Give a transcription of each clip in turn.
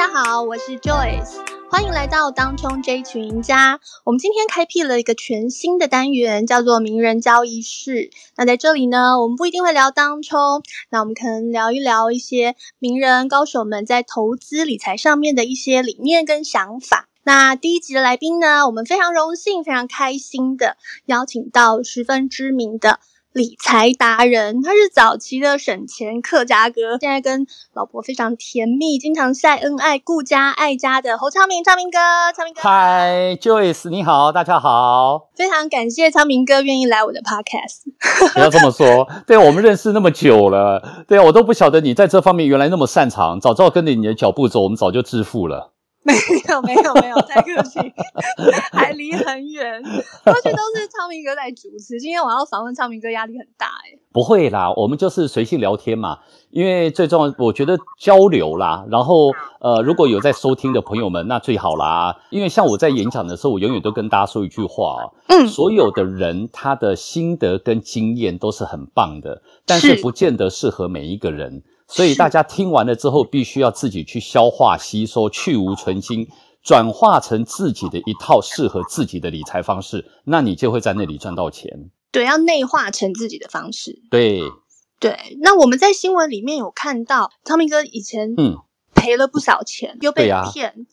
大家好，我是 Joyce，欢迎来到当冲 J 群家。我们今天开辟了一个全新的单元，叫做名人交易室。那在这里呢，我们不一定会聊当冲，那我们可能聊一聊一些名人高手们在投资理财上面的一些理念跟想法。那第一集的来宾呢，我们非常荣幸、非常开心的邀请到十分知名的。理财达人，他是早期的省钱客家哥，现在跟老婆非常甜蜜，经常晒恩爱、顾家爱家的侯昌明，昌明哥，昌明哥。嗨，Joyce，你好，大家好。非常感谢昌明哥愿意来我的 Podcast。不要这么说，对，我们认识那么久了，对，我都不晓得你在这方面原来那么擅长，早知道跟着你的脚步走，我们早就致富了。没有没有没有，太客气，还离很远。过去都是昌明哥在主持，今天我要访问昌明哥，压力很大哎。不会啦，我们就是随性聊天嘛。因为最重要，我觉得交流啦。然后呃，如果有在收听的朋友们，那最好啦。因为像我在演讲的时候，我永远都跟大家说一句话啊，嗯，所有的人他的心得跟经验都是很棒的，但是不见得适合每一个人。所以大家听完了之后，必须要自己去消化吸收，去无存菁，转化成自己的一套适合自己的理财方式，那你就会在那里赚到钱。对，要内化成自己的方式。对，对。那我们在新闻里面有看到，昌明哥以前嗯。赔了不少钱，又被骗，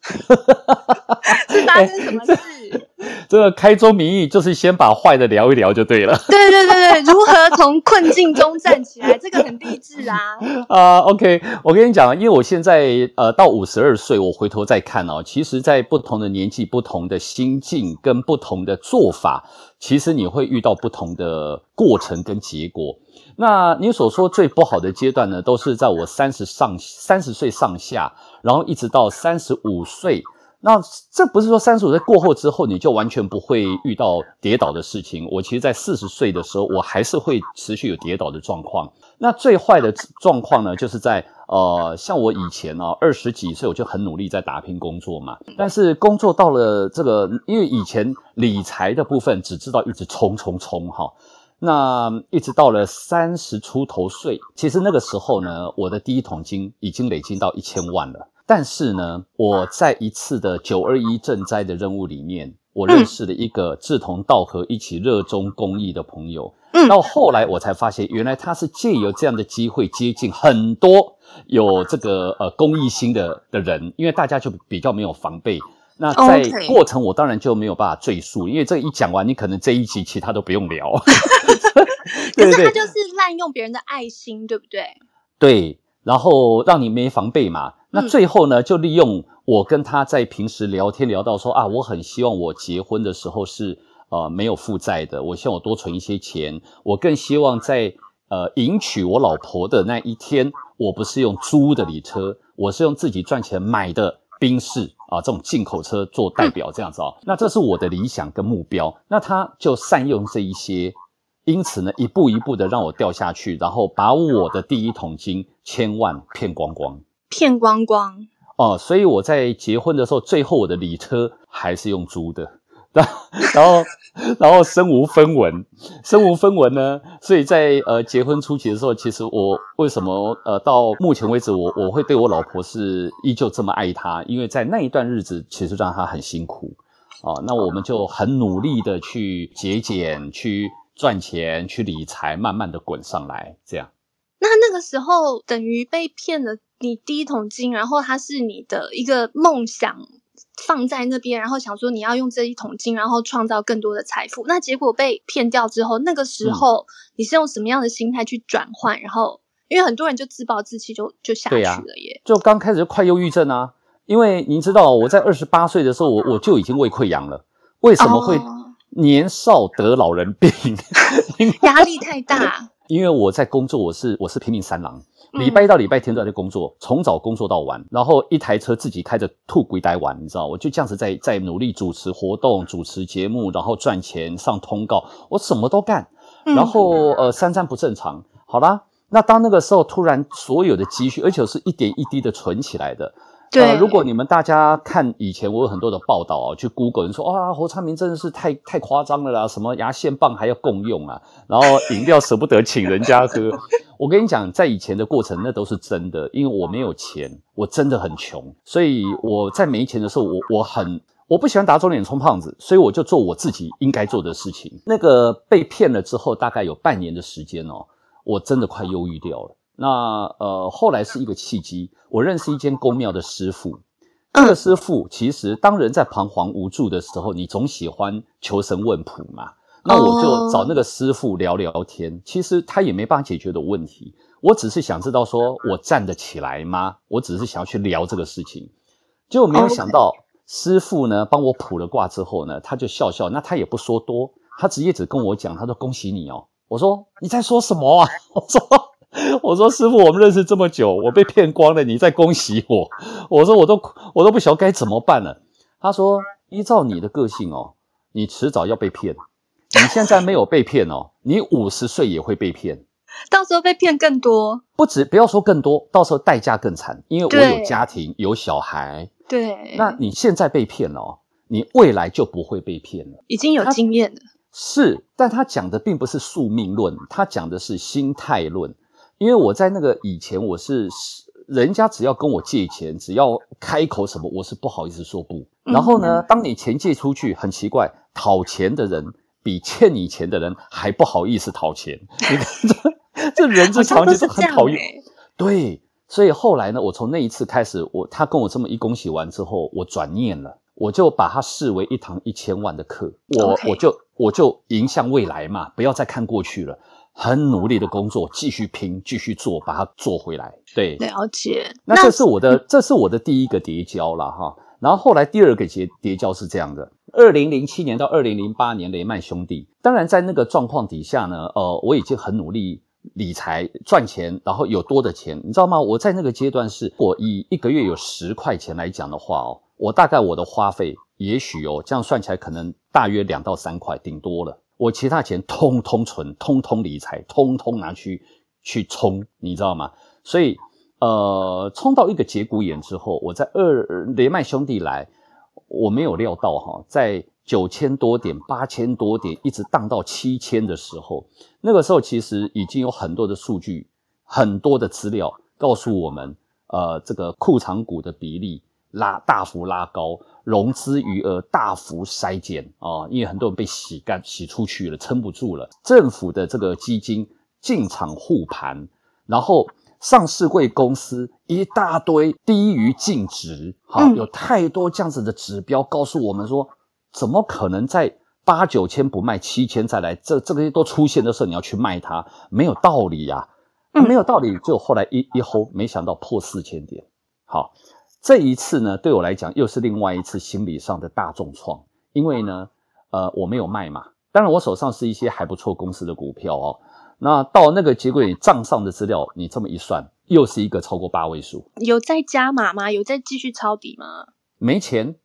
是发生什么事？这个开宗明义就是先把坏的聊一聊就对了。对对对对，如何从困境中站起来，这个很励志啊。啊、uh,，OK，我跟你讲，因为我现在呃到五十二岁，我回头再看哦，其实，在不同的年纪、不同的心境跟不同的做法，其实你会遇到不同的过程跟结果。那你所说最不好的阶段呢，都是在我三十上三十岁上下，然后一直到三十五岁。那这不是说三十五岁过后之后你就完全不会遇到跌倒的事情。我其实，在四十岁的时候，我还是会持续有跌倒的状况。那最坏的状况呢，就是在呃，像我以前呢，二十几岁我就很努力在打拼工作嘛。但是工作到了这个，因为以前理财的部分只知道一直冲冲冲哈。那一直到了三十出头岁，其实那个时候呢，我的第一桶金已经累积到一千万了。但是呢，我在一次的九二一赈灾的任务里面，我认识了一个志同道合、一起热衷公益的朋友。嗯，到后来我才发现，原来他是借由这样的机会接近很多有这个呃公益心的的人，因为大家就比较没有防备。那在过程，我当然就没有办法赘述，因为这一讲完，你可能这一集其他都不用聊。可是他就是滥用别人的爱心，对不对？对，然后让你没防备嘛。那最后呢，就利用我跟他在平时聊天聊到说啊，我很希望我结婚的时候是呃没有负债的，我希望我多存一些钱，我更希望在呃迎娶我老婆的那一天，我不是用租的礼车，我是用自己赚钱买的。宾士啊，这种进口车做代表这样子啊、哦，那这是我的理想跟目标。那他就善用这一些，因此呢，一步一步的让我掉下去，然后把我的第一桶金千万骗光光，骗光光哦。所以我在结婚的时候，最后我的礼车还是用租的。然后，然后身无分文，身无分文呢？所以在呃结婚初期的时候，其实我为什么呃到目前为止我我会对我老婆是依旧这么爱她？因为在那一段日子，其实让她很辛苦啊、呃。那我们就很努力的去节俭、去赚钱、去理财，慢慢的滚上来。这样。那那个时候等于被骗了你第一桶金，然后它是你的一个梦想。放在那边，然后想说你要用这一桶金，然后创造更多的财富。那结果被骗掉之后，那个时候你是用什么样的心态去转换？嗯、然后，因为很多人就自暴自弃就，就就下去了耶。就刚开始就快忧郁症啊，因为您知道，我在二十八岁的时候，我我就已经胃溃疡了。为什么会年少得老人病？压力太大。因为我在工作，我是我是拼命三郎。礼拜一到礼拜天都在工作，从早工作到晚，然后一台车自己开着吐鬼呆玩，你知道，我就这样子在在努力主持活动、主持节目，然后赚钱、上通告，我什么都干，然后呃，三餐不正常。好啦，那当那个时候突然所有的积蓄，而且是一点一滴的存起来的。对、呃，如果你们大家看以前我有很多的报道啊，去 Google 人说啊，侯昌明真的是太太夸张了啦，什么牙线棒还要共用啊，然后饮料舍不得请人家喝。我跟你讲，在以前的过程，那都是真的，因为我没有钱，我真的很穷，所以我在没钱的时候，我我很我不喜欢打肿脸充胖子，所以我就做我自己应该做的事情。那个被骗了之后，大概有半年的时间哦，我真的快忧郁掉了。那呃，后来是一个契机，我认识一间公庙的师傅。这个师傅其实当人在彷徨无助的时候，你总喜欢求神问卜嘛。那我就找那个师傅聊聊天，其实他也没办法解决的问题。我只是想知道说我站得起来吗？我只是想要去聊这个事情。结果没有想到师傅呢，帮我卜了卦之后呢，他就笑笑，那他也不说多，他直接只跟我讲，他说恭喜你哦。我说你在说什么啊？我说我说师傅，我们认识这么久，我被骗光了，你在恭喜我？我说我都我都不晓得该怎么办了。他说依照你的个性哦，你迟早要被骗。你现在没有被骗哦，你五十岁也会被骗，到时候被骗更多，不止不要说更多，到时候代价更惨，因为我有家庭有小孩，对，那你现在被骗了哦，你未来就不会被骗了，已经有经验了，是，但他讲的并不是宿命论，他讲的是心态论，因为我在那个以前我是人家只要跟我借钱，只要开口什么，我是不好意思说不，然后呢，当你钱借出去，很奇怪，讨钱的人。比欠你钱的人还不好意思讨钱，你看这这人之常情是很讨厌。对，所以后来呢，我从那一次开始，我他跟我这么一恭喜完之后，我转念了，我就把它视为一堂一千万的课，我.我就我就迎向未来嘛，不要再看过去了，很努力的工作，继续拼，继续做，把它做回来。对，了解。那这是我的，这是我的第一个叠交了哈。然后后来第二个叠叠交是这样的。二零零七年到二零零八年，雷曼兄弟，当然在那个状况底下呢，呃，我已经很努力理财赚钱，然后有多的钱，你知道吗？我在那个阶段是，我以一个月有十块钱来讲的话哦，我大概我的花费，也许哦，这样算起来可能大约两到三块，顶多了。我其他钱通通存，通通理财，通通拿去去冲，你知道吗？所以，呃，冲到一个节骨眼之后，我在二雷曼兄弟来。我没有料到哈，在九千多点、八千多点，一直荡到七千的时候，那个时候其实已经有很多的数据、很多的资料告诉我们，呃，这个库藏股的比例拉大幅拉高，融资余额大幅筛减啊，因为很多人被洗干、洗出去了，撑不住了。政府的这个基金进场护盘，然后。上市贵公司一大堆低于净值，好，有太多这样子的指标告诉我们说，怎么可能在八九千不卖七千再来？这这个些都出现的时候，你要去卖它，没有道理呀，没有道理。就后来一一 hold，没想到破四千点。好，这一次呢，对我来讲又是另外一次心理上的大重创，因为呢，呃，我没有卖嘛，当然我手上是一些还不错公司的股票哦。那到那个结果，你账上的资料，你这么一算，又是一个超过八位数。有在加码吗？有在继续抄底吗？没钱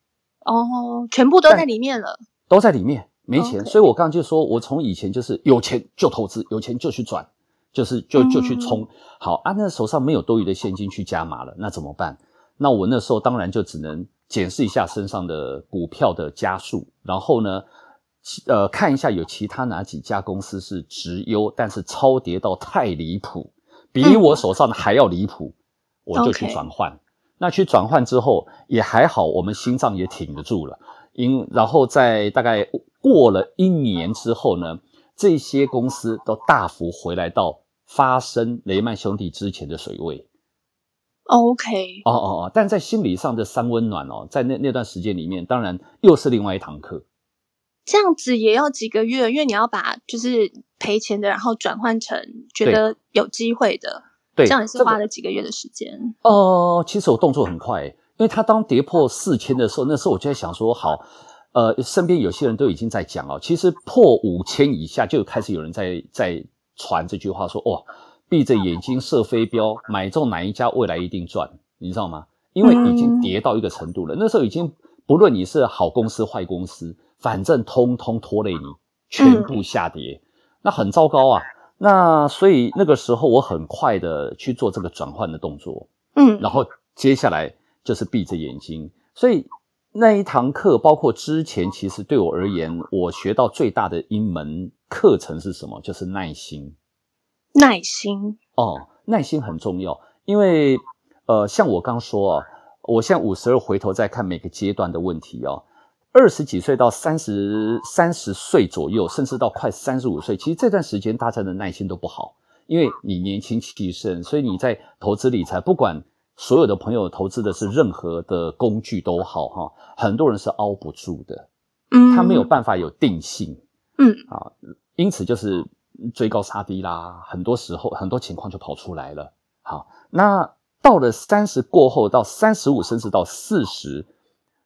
哦，全部都在里面了，都在里面，没钱。所以我刚刚就说，我从以前就是有钱就投资，有钱就去转，就是就就去冲。嗯、好，啊，那手上没有多余的现金去加码了，那怎么办？那我那时候当然就只能检视一下身上的股票的加速，然后呢？呃，看一下有其他哪几家公司是直优，但是超跌到太离谱，比我手上的还要离谱，嗯、我就去转换。那去转换之后也还好，我们心脏也挺得住了。因然后在大概过了一年之后呢，这些公司都大幅回来到发生雷曼兄弟之前的水位。OK，哦哦哦，但在心理上的三温暖哦，在那那段时间里面，当然又是另外一堂课。这样子也要几个月，因为你要把就是赔钱的，然后转换成觉得有机会的，对，这样也是花了几个月的时间。哦、其实我动作很快，因为他当跌破四千的时候，那时候我就在想说，好，呃，身边有些人都已经在讲哦，其实破五千以下就开始有人在在传这句话说，哇，闭着眼睛射飞镖，买中哪一家未来一定赚，你知道吗？因为已经跌到一个程度了，嗯、那时候已经不论你是好公司坏公司。反正通通拖累你，全部下跌，嗯，那很糟糕啊。那所以那个时候我很快的去做这个转换的动作，嗯，然后接下来就是闭着眼睛。所以那一堂课，包括之前，其实对我而言，我学到最大的一门课程是什么？就是耐心。耐心哦，耐心很重要，因为呃，像我刚说啊，我现在五十二回头再看每个阶段的问题哦。二十几岁到三十三十岁左右，甚至到快三十五岁，其实这段时间大家的耐心都不好，因为你年轻气盛，所以你在投资理财，不管所有的朋友投资的是任何的工具都好哈，很多人是熬不住的，嗯，他没有办法有定性，嗯啊，因此就是追高杀低啦，很多时候很多情况就跑出来了。好，那到了三十过后，到三十五，甚至到四十。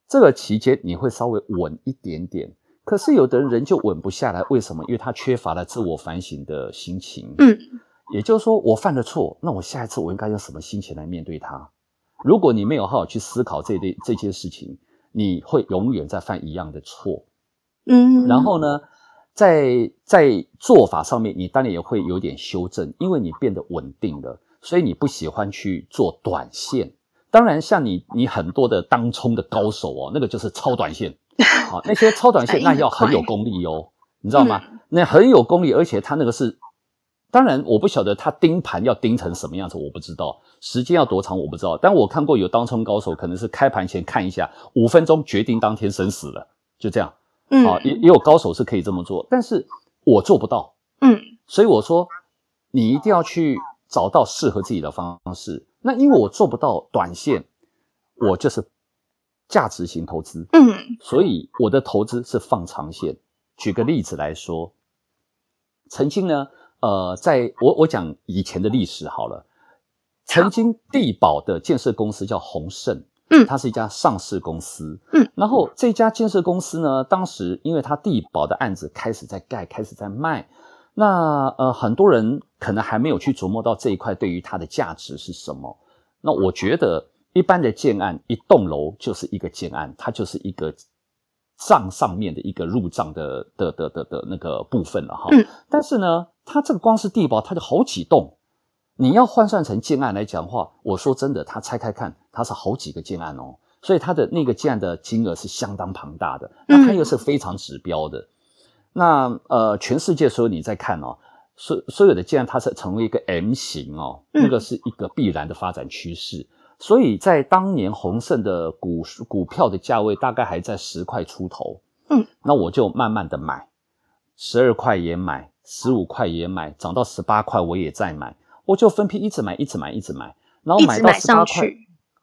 这个期间你会稍微稳一点点，可是有的人就稳不下来，为什么？因为他缺乏了自我反省的心情。嗯，也就是说，我犯了错，那我下一次我应该用什么心情来面对它？如果你没有好好去思考这类这些事情，你会永远在犯一样的错。嗯，然后呢，在在做法上面，你当然也会有点修正，因为你变得稳定了，所以你不喜欢去做短线。当然，像你，你很多的当冲的高手哦，那个就是超短线，好，那些超短线 那要很有功力哦，你知道吗？那很有功力，而且他那个是，当然我不晓得他盯盘要盯成什么样子，我不知道时间要多长，我不知道。但我看过有当冲高手，可能是开盘前看一下，五分钟决定当天生死了，就这样。嗯，啊，也也有高手是可以这么做，但是我做不到。嗯，所以我说，你一定要去找到适合自己的方式。那因为我做不到短线，我就是价值型投资，嗯，所以我的投资是放长线。举个例子来说，曾经呢，呃，在我我讲以前的历史好了，曾经地保的建设公司叫宏盛，嗯，它是一家上市公司，嗯，然后这家建设公司呢，当时因为它地保的案子开始在盖，开始在卖。那呃，很多人可能还没有去琢磨到这一块对于它的价值是什么。那我觉得，一般的建案，一栋楼就是一个建案，它就是一个账上面的一个入账的的的的的那个部分了哈。嗯。但是呢，它这个光是地包，它就好几栋，你要换算成建案来讲的话，我说真的，它拆开看，它是好几个建案哦，所以它的那个建案的金额是相当庞大的。那它又是非常指标的。嗯那呃，全世界所有你在看哦，所所有的既然它是成为一个 M 型哦，那个是一个必然的发展趋势。所以在当年宏盛的股股票的价位大概还在十块出头，嗯，那我就慢慢的买，十二块也买，十五块也买，涨到十八块我也在买，我就分批一直买，一直买，一直买，然后买到十八块，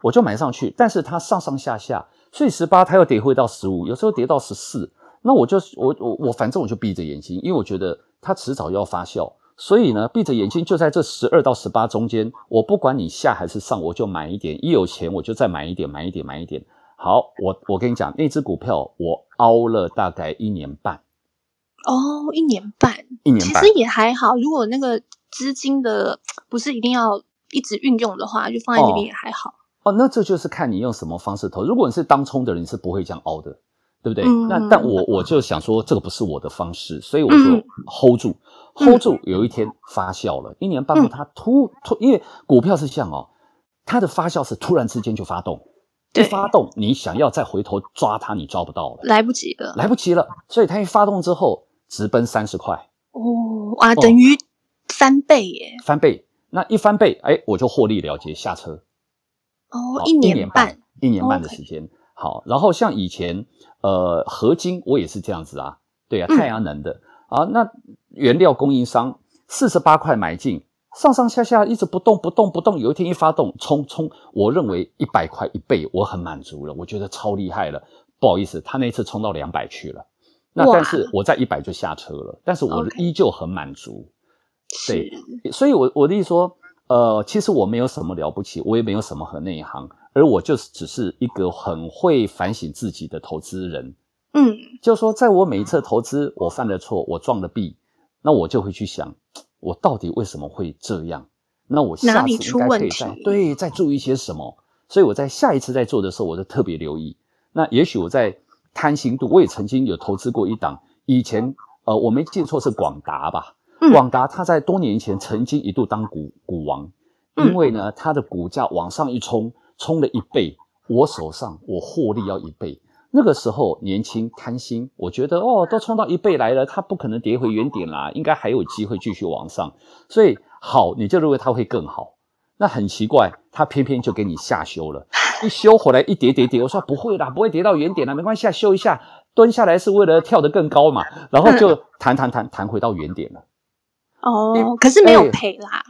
我就买上去。但是它上上下下，所以十八它又跌回到十五，有时候跌到十四。那我就我我我反正我就闭着眼睛，因为我觉得它迟早要发酵，所以呢，闭着眼睛就在这十二到十八中间，我不管你下还是上，我就买一点，一有钱我就再买一点，买一点，买一点。好，我我跟你讲，那只股票我熬了大概一年半。哦，一年半，一年半，其实也还好。如果那个资金的不是一定要一直运用的话，就放在那边也还好。哦，哦，那这就是看你用什么方式投。如果你是当冲的人，你是不会这样熬的。对不对？嗯、那但我我就想说，这个不是我的方式，所以我就 hold 住、嗯、，hold 住。有一天发酵了，嗯、一年半后，它突突，因为股票是这样哦，它的发酵是突然之间就发动，对，一发动，你想要再回头抓它，你抓不到了，来不及了，来不及了。所以它一发动之后，直奔三十块。哦，哇，等于翻倍耶！翻倍，那一翻倍，哎，我就获利了结，下车。哦，一年半，一年半的时间。Okay. 好，然后像以前，呃，合金我也是这样子啊，对啊，太阳能的、嗯、啊，那原料供应商四十八块买进，上上下下一直不动不动不动，有一天一发动，冲冲，我认为一百块一倍，我很满足了，我觉得超厉害了。不好意思，他那次冲到两百去了，那但是我在一百就下车了，但是我依旧很满足。对，所以我我的意思说，呃，其实我没有什么了不起，我也没有什么很内行。而我就是只是一个很会反省自己的投资人，嗯，就是说，在我每一次投资，我犯了错，我撞了壁，那我就会去想，我到底为什么会这样？那我下次应该可以再对再注意些什么？所以我在下一次在做的时候，我就特别留意。那也许我在贪心度，我也曾经有投资过一档，以前呃我没记错是广达吧？嗯，广达它在多年前曾经一度当股股王，因为呢它的股价往上一冲。冲了一倍，我手上我获利要一倍。那个时候年轻贪心，我觉得哦，都冲到一倍来了，它不可能跌回原点啦，应该还有机会继续往上。所以好，你就认为它会更好。那很奇怪，它偏偏就给你下修了，一修回来一跌跌跌。我说不会啦，不会跌到原点啦，没关系，修一下，蹲下来是为了跳得更高嘛。然后就弹弹弹弹回到原点了。哦，可是没有赔啦。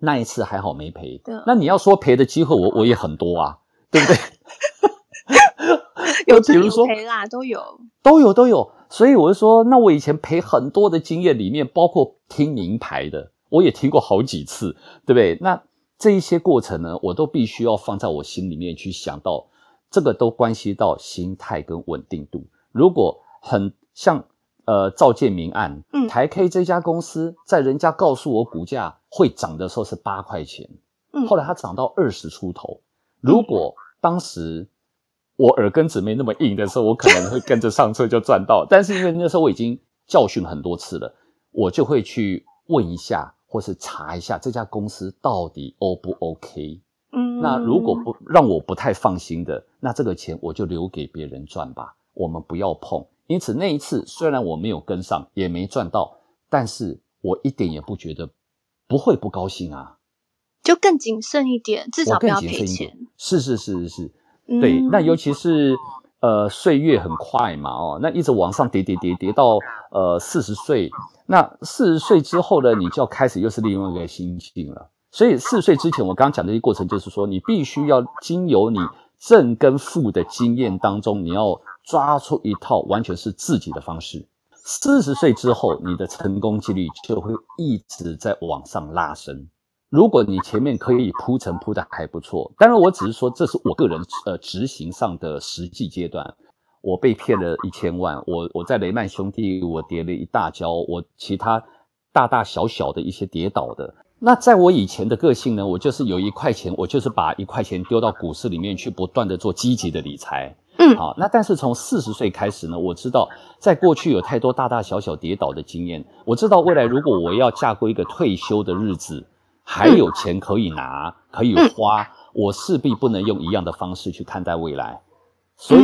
欸，那一次还好没赔。那你要说赔的机会，我我也很多啊，对不对？有比如说赔啦，都有，都有都有。所以我就说，那我以前赔很多的经验里面，包括听名牌的，我也听过好几次，对不对？那这一些过程呢，我都必须要放在我心里面去想到，这个都关系到心态跟稳定度。如果很像呃赵建明案，嗯，台 K 这家公司在人家告诉我股价会涨的时候是八块钱，嗯，后来它涨到二十出头，如果当时。我耳根子没那么硬的时候，我可能会跟着上车就赚到。但是因为那时候我已经教训很多次了，我就会去问一下，或是查一下这家公司到底 O 不 OK。嗯，那如果不让我不太放心的，那这个钱我就留给别人赚吧，我们不要碰。因此那一次虽然我没有跟上，也没赚到，但是我一点也不觉得不会不高兴啊，就更谨慎一点，至少不要赔钱。是是是是是。对，那尤其是呃岁月很快嘛，哦，那一直往上叠叠叠叠到呃四十岁，那四十岁之后呢，你就要开始又是另外一个心境了。所以四十岁之前，我刚刚讲的一个过程就是说，你必须要经由你正跟负的经验当中，你要抓出一套完全是自己的方式。四十岁之后，你的成功几率就会一直在往上拉升。如果你前面可以铺陈铺的还不错，当然我只是说这是我个人呃执行上的实际阶段。我被骗了一千万，我我在雷曼兄弟我跌了一大跤，我其他大大小小的一些跌倒的。那在我以前的个性呢，我就是有一块钱，我就是把一块钱丢到股市里面去，不断的做积极的理财。嗯，好，那但是从四十岁开始呢，我知道在过去有太多大大小小跌倒的经验，我知道未来如果我要嫁过一个退休的日子。还有钱可以拿，可以花，我势必不能用一样的方式去看待未来，所以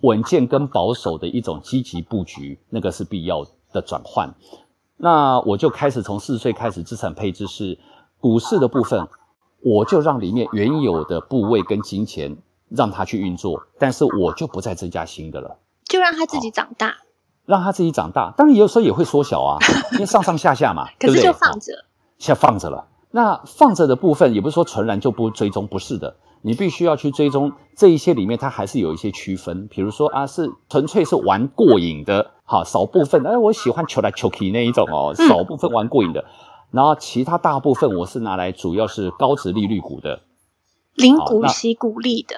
稳健跟保守的一种积极布局，那个是必要的转换。那我就开始从四十岁开始资产配置是股市的部分，我就让里面原有的部位跟金钱让它去运作，但是我就不再增加新的了，就让它自己长大，让它自己长大。当然有时候也会缩小啊，因为上上下下嘛，可是就放着，先放着了。那放着的部分也不是说纯然就不追踪，不是的，你必须要去追踪这一些里面，它还是有一些区分。比如说啊，是纯粹是玩过瘾的，好少部分，哎，我喜欢求来求去那一种哦，少部分玩过瘾的，嗯、然后其他大部分我是拿来主要是高值利率股的，领股息股利的，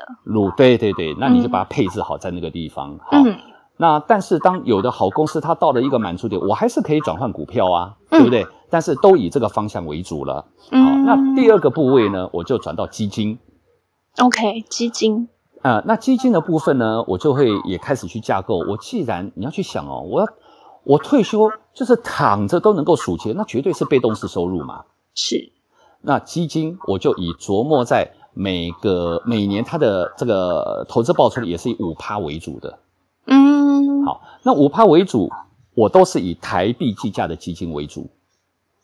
对对对，那你就把它配置好在那个地方，好。嗯那但是当有的好公司它到了一个满足点，我还是可以转换股票啊，嗯、对不对？但是都以这个方向为主了。嗯、好，那第二个部位呢，我就转到基金。OK，基金。呃，那基金的部分呢，我就会也开始去架构。我既然你要去想哦，我要我退休就是躺着都能够数钱，那绝对是被动式收入嘛。是。那基金我就以琢磨在每个每年它的这个投资报酬率也是以五趴为主的。嗯好，那五趴为主，我都是以台币计价的基金为主。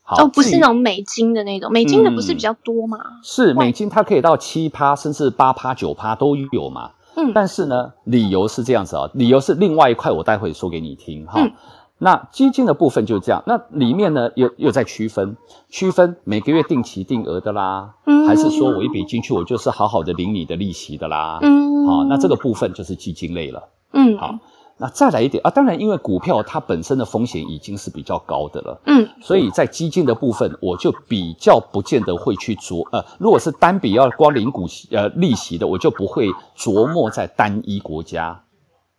好，哦，不是那种美金的那种，美金的不是比较多吗？嗯、是美金，它可以到七趴，甚至八趴、九趴都有嘛。嗯，但是呢，理由是这样子啊，理由是另外一块，我待会说给你听哈。嗯、那基金的部分就是这样，那里面呢又又在区分，区分每个月定期定额的啦，嗯，还是说我一笔进去，我就是好好的领你的利息的啦，嗯，好，那这个部分就是基金类了，嗯，好。那再来一点啊，当然，因为股票它本身的风险已经是比较高的了，嗯，所以在基金的部分，我就比较不见得会去琢呃，如果是单笔要光领股息呃利息的，我就不会琢磨在单一国家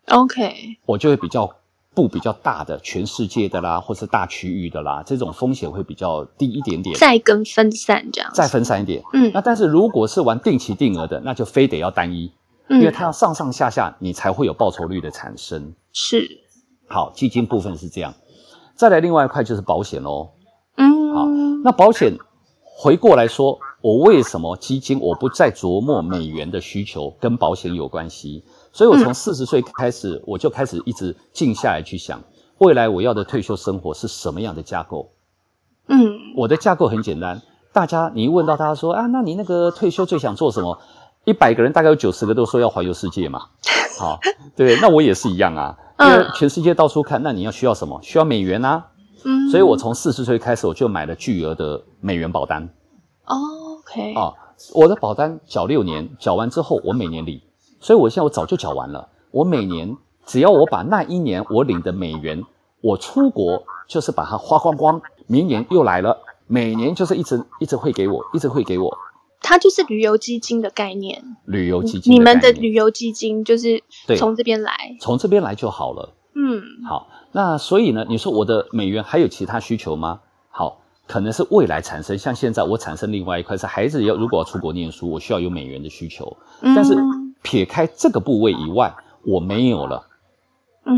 ，OK，我就会比较布比较大的全世界的啦，或是大区域的啦，这种风险会比较低一点点，再跟分散这样，再分散一点，嗯，那但是如果是玩定期定额的，那就非得要单一。因为它要上上下下，你才会有报酬率的产生。是，好，基金部分是这样。再来另外一块就是保险喽。嗯，好，那保险回过来说，我为什么基金我不再琢磨美元的需求跟保险有关系？所以我从四十岁开始，我就开始一直静下来去想，未来我要的退休生活是什么样的架构？嗯，我的架构很简单，大家你一问到大家说啊，那你那个退休最想做什么？一百个人大概有九十个都说要环游世界嘛。好，对，那我也是一样啊，因为全世界到处看，那你要需要什么？需要美元啊。嗯，所以我从四十岁开始我就买了巨额的美元保单。哦，OK。啊，我的保单缴六年，缴完之后我每年领，所以我现在我早就缴完了。我每年只要我把那一年我领的美元，我出国就是把它花光光，明年又来了，每年就是一直一直会给我，一直会给我。它就是旅游基金的概念。旅游基金，你们的旅游基金就是从这边来，从这边来就好了。嗯，好，那所以呢，你说我的美元还有其他需求吗？好，可能是未来产生，像现在我产生另外一块是孩子要如果要出国念书，我需要有美元的需求，嗯、但是撇开这个部位以外，我没有了，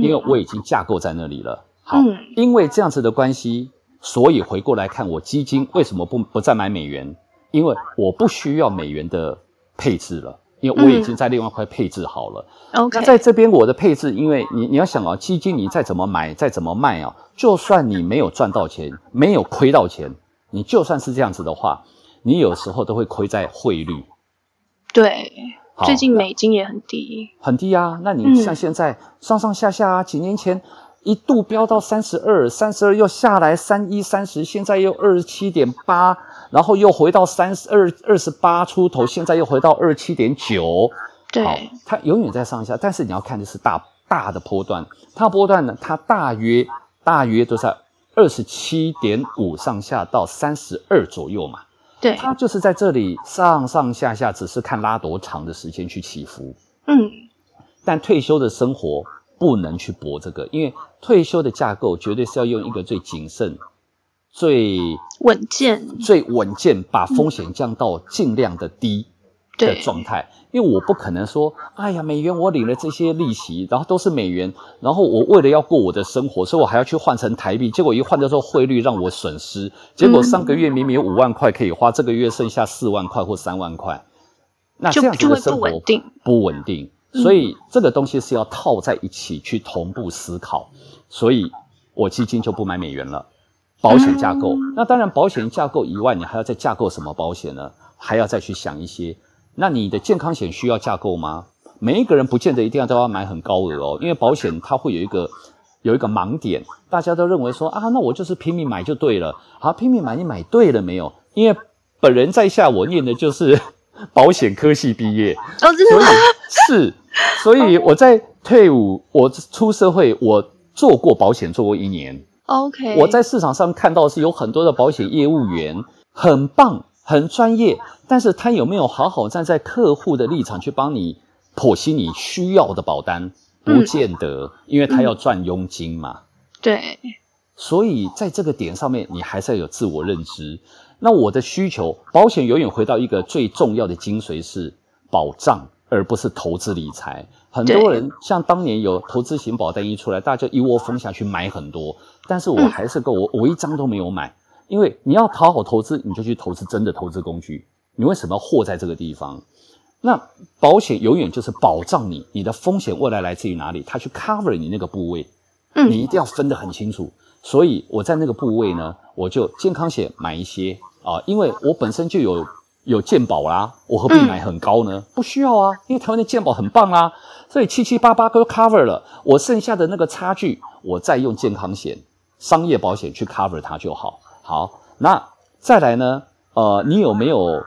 因为我已经架构在那里了。好，嗯、因为这样子的关系，所以回过来看我基金为什么不不再买美元？因为我不需要美元的配置了。因为我已经在另外一块配置好了。嗯、OK，那在这边我的配置，因为你你要想啊，基金你再怎么买，再怎么卖啊，就算你没有赚到钱，没有亏到钱，你就算是这样子的话，你有时候都会亏在汇率。对，最近美金也很低，很低啊。那你像现在上上下下啊，几年前。一度飙到三十二，三十二又下来三一三十，现在又二十七点八，然后又回到三十二二十八出头，现在又回到二十七点九。对，好，它永远在上下，但是你要看的是大大的波段，它波段呢，它大约大约都在二十七点五上下到三十二左右嘛。对，它就是在这里上上下下，只是看拉多长的时间去起伏。嗯，但退休的生活。不能去搏这个，因为退休的架构绝对是要用一个最谨慎、最稳健、最稳健，把风险降到尽量的低的状态。因为我不可能说，哎呀，美元我领了这些利息，然后都是美元，然后我为了要过我的生活，所以我还要去换成台币，结果一换的时候汇率让我损失，结果上个月明明有五万块可以花，这个月剩下四万块或三万块，那这样子的生活不稳定，不稳定。所以这个东西是要套在一起去同步思考，所以我基金就不买美元了。保险架构，那当然保险架构以外，你还要再架构什么保险呢？还要再去想一些。那你的健康险需要架构吗？每一个人不见得一定要都要买很高额哦，因为保险它会有一个有一个盲点，大家都认为说啊，那我就是拼命买就对了。好，拼命买，你买对了没有？因为本人在下，我念的就是 保险科系毕业，哦，真的吗？是。所以我在退伍，我出社会，我做过保险，做过一年。OK，我在市场上看到是有很多的保险业务员，很棒，很专业，但是他有没有好好站在客户的立场去帮你剖析你需要的保单？不见得，嗯、因为他要赚佣金嘛。对，所以在这个点上面，你还是要有自我认知。那我的需求，保险永远回到一个最重要的精髓是保障。而不是投资理财，很多人像当年有投资型保单一出来，大家就一窝蜂下去买很多。但是我还是够我，我一张都没有买，因为你要讨好投资，你就去投资真的投资工具。你为什么要祸在这个地方？那保险永远就是保障你，你的风险未来来自于哪里？它去 cover 你那个部位，嗯你一定要分得很清楚。所以我在那个部位呢，我就健康险买一些啊，因为我本身就有。有健保啦，我何必买很高呢？嗯、不需要啊，因为台湾的健保很棒啊，所以七七八八都 cover 了。我剩下的那个差距，我再用健康险、商业保险去 cover 它就好。好，那再来呢？呃，你有没有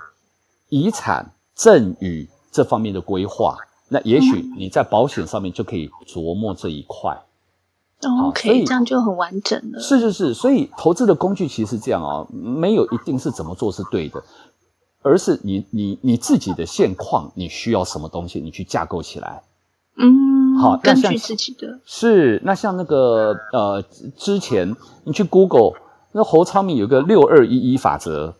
遗产赠与这方面的规划？那也许你在保险上面就可以琢磨这一块。OK，这样就很完整了。是是是，所以投资的工具其实是这样哦，没有一定是怎么做是对的。而是你你你自己的现况，你需要什么东西，你去架构起来。嗯，好，根据自己的。是，那像那个呃，之前你去 Google，那侯昌明有个六二一一法则。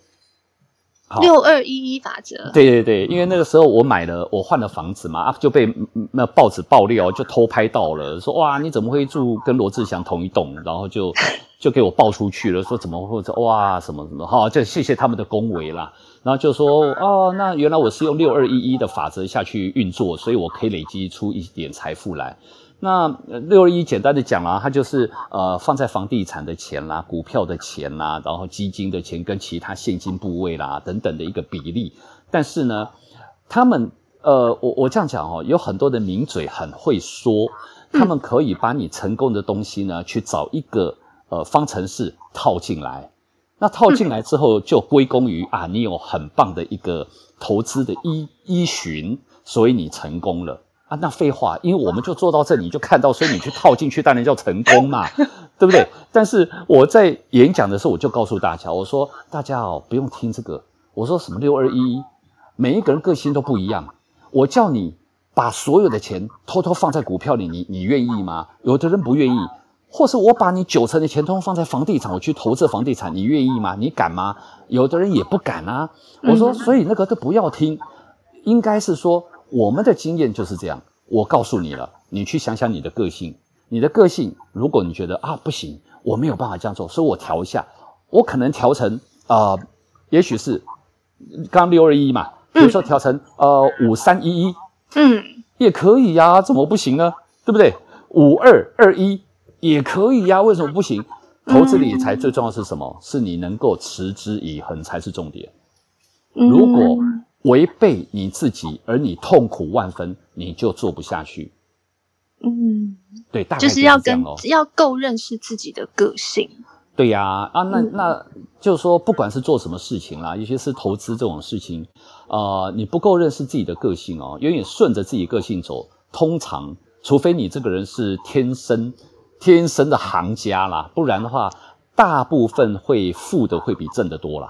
六二一一法则。对对对，因为那个时候我买了，我换了房子嘛，啊，就被那报纸爆料，就偷拍到了，说哇，你怎么会住跟罗志祥同一栋？然后就 就给我爆出去了，说怎么会这哇什么什么？好，就谢谢他们的恭维啦。然后就说哦，那原来我是用六二一一的法则下去运作，所以我可以累积出一点财富来。那六二一简单的讲啦，它就是呃放在房地产的钱啦、股票的钱啦，然后基金的钱跟其他现金部位啦等等的一个比例。但是呢，他们呃，我我这样讲哦，有很多的名嘴很会说，他们可以把你成功的东西呢，去找一个呃方程式套进来。那套进来之后，就归功于啊，你有很棒的一个投资的依依循，所以你成功了啊。那废话，因为我们就做到这里，你就看到，所以你去 套进去，当然叫成功嘛，对不对？但是我在演讲的时候，我就告诉大家，我说大家哦，不用听这个，我说什么六二一，每一个人个性都不一样，我叫你把所有的钱偷偷放在股票里，你你愿意吗？有的人不愿意。或是我把你九成的钱通放在房地产，我去投资房地产，你愿意吗？你敢吗？有的人也不敢啊。我说，所以那个都不要听，应该是说我们的经验就是这样。我告诉你了，你去想想你的个性，你的个性，如果你觉得啊不行，我没有办法这样做，所以我调一下，我可能调成呃，也许是刚六二一嘛，比如说调成呃五三一一，嗯，也可以呀，怎么不行呢？对不对？五二二一。也可以呀，为什么不行？投资理财最重要是什么？是你能够持之以恒才是重点。如果违背你自己，而你痛苦万分，你就做不下去。嗯，对，大概就是。要跟要够认识自己的个性。对呀，啊，那那就是说，不管是做什么事情啦，尤其是投资这种事情，呃，你不够认识自己的个性哦，永远顺着自己个性走，通常除非你这个人是天生。天生的行家啦，不然的话，大部分会负的会比正的多啦。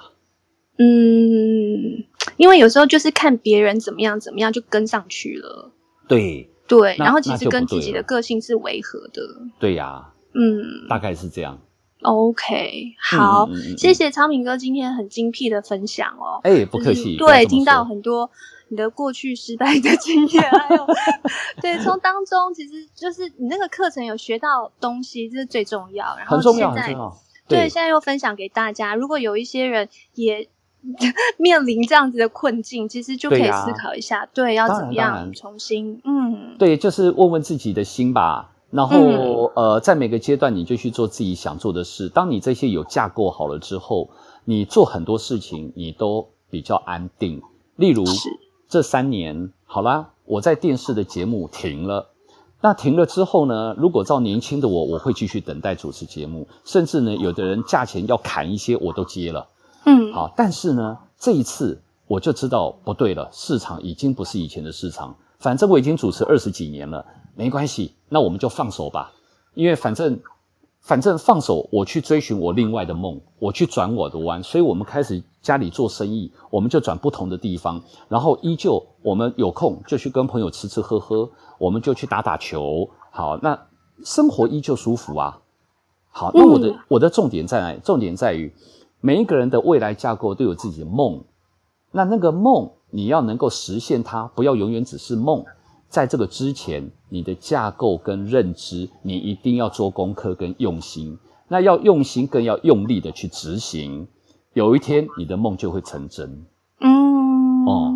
嗯，因为有时候就是看别人怎么样怎么样就跟上去了。对对，然后其实跟自己的个性是违和的。对呀、啊，嗯，大概是这样。OK，好，嗯嗯嗯、谢谢昌平哥今天很精辟的分享哦。哎，不客气。对，听到很多。你的过去失败的经验，还有 对，从当中其实就是你那个课程有学到东西，这是最重要。然后现在，很重要。对，对，现在又分享给大家。如果有一些人也 面临这样子的困境，其实就可以思考一下，对，啊、对，要怎么样重新，嗯，对，就是问问自己的心吧。然后、嗯、呃，在每个阶段，你就去做自己想做的事。当你这些有架构好了之后，你做很多事情你都比较安定。例如。这三年好啦，我在电视的节目停了。那停了之后呢？如果照年轻的我，我会继续等待主持节目，甚至呢，有的人价钱要砍一些，我都接了。嗯，好，但是呢，这一次我就知道不对了，市场已经不是以前的市场。反正我已经主持二十几年了，没关系，那我们就放手吧，因为反正。反正放手，我去追寻我另外的梦，我去转我的弯。所以，我们开始家里做生意，我们就转不同的地方，然后依旧我们有空就去跟朋友吃吃喝喝，我们就去打打球。好，那生活依旧舒服啊。好，那我的、嗯、我的重点在哪里？重点在于每一个人的未来架构都有自己的梦，那那个梦你要能够实现它，不要永远只是梦。在这个之前，你的架构跟认知，你一定要做功课跟用心。那要用心，更要用力的去执行。有一天，你的梦就会成真。嗯，哦，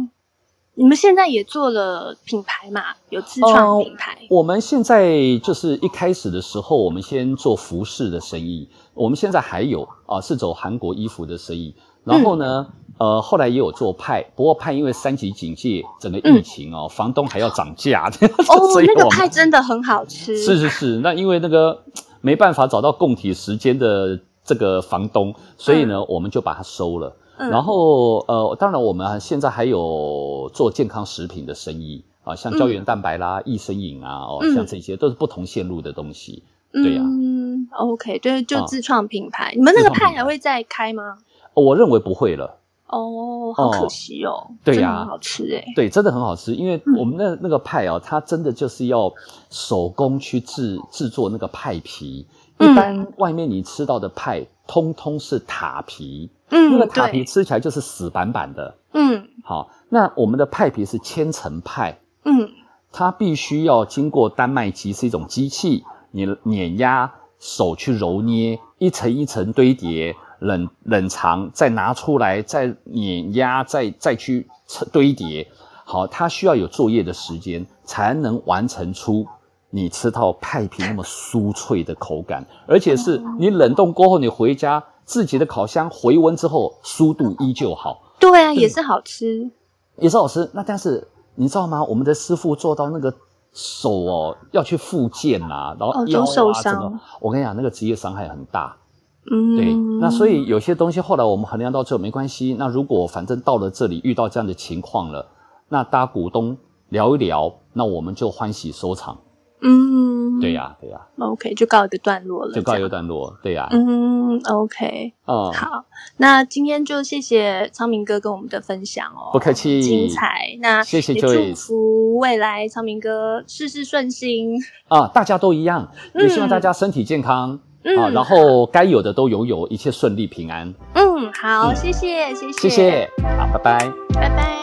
你们现在也做了品牌嘛？有自创品牌。呃，我们现在就是一开始的时候，我们先做服饰的生意。我们现在还有啊，呃，是走韩国衣服的生意。然后呢？嗯呃，后来也有做派，不过派因为三级警戒，整个疫情哦，嗯、房东还要涨价。哦，那个派真的很好吃。是是是，那因为那个没办法找到供体时间的这个房东，所以呢，嗯、我们就把它收了。嗯、然后呃，当然我们现在还有做健康食品的生意啊，像胶原蛋白啦、益生饮啊，哦，像这些都是不同线路的东西。嗯、对呀、啊。嗯，OK，对，就自创品牌。啊、你们那个派还会再开吗？我认为不会了。哦，好可惜哦。哦对呀、啊，很好吃诶。对，真的很好吃，因为我们那那个派哦，它真的就是要手工去制制作那个派皮。嗯、一般外面你吃到的派，通通是塔皮。嗯，那个塔皮吃起来就是死板板的。嗯，好，那我们的派皮是千层派。嗯，它必须要经过丹麦机，是一种机器，你碾压手去揉捏，一层一层堆叠。冷冷藏，再拿出来，再碾压，再再去堆叠。好，它需要有作业的时间，才能完成出你吃到派皮那么酥脆的口感，而且是你冷冻过后，你回家自己的烤箱回温之后，酥度依旧好。对啊，也是好吃，也是好吃。那但是你知道吗？我们的师傅做到那个手哦，要去复健啊，然后腰啊，受伤。我跟你讲，那个职业伤害很大。嗯，对。那所以有些东西后来我们衡量到这没关系。那如果反正到了这里遇到这样的情况了，那大家股东聊一聊，那我们就欢喜收场。嗯，对呀，对呀，OK，就告一个段落了，就告一个段落，对呀，嗯，OK，哦，好，那今天就谢谢昌明哥跟我们的分享哦，不客气，精彩，那谢谢，也祝福未来昌明哥事事顺心。啊，大家都一样，也希望大家身体健康啊，然后该有的都拥有，一切顺利平安，嗯，好，谢谢，谢谢，谢谢，好，拜拜，拜拜。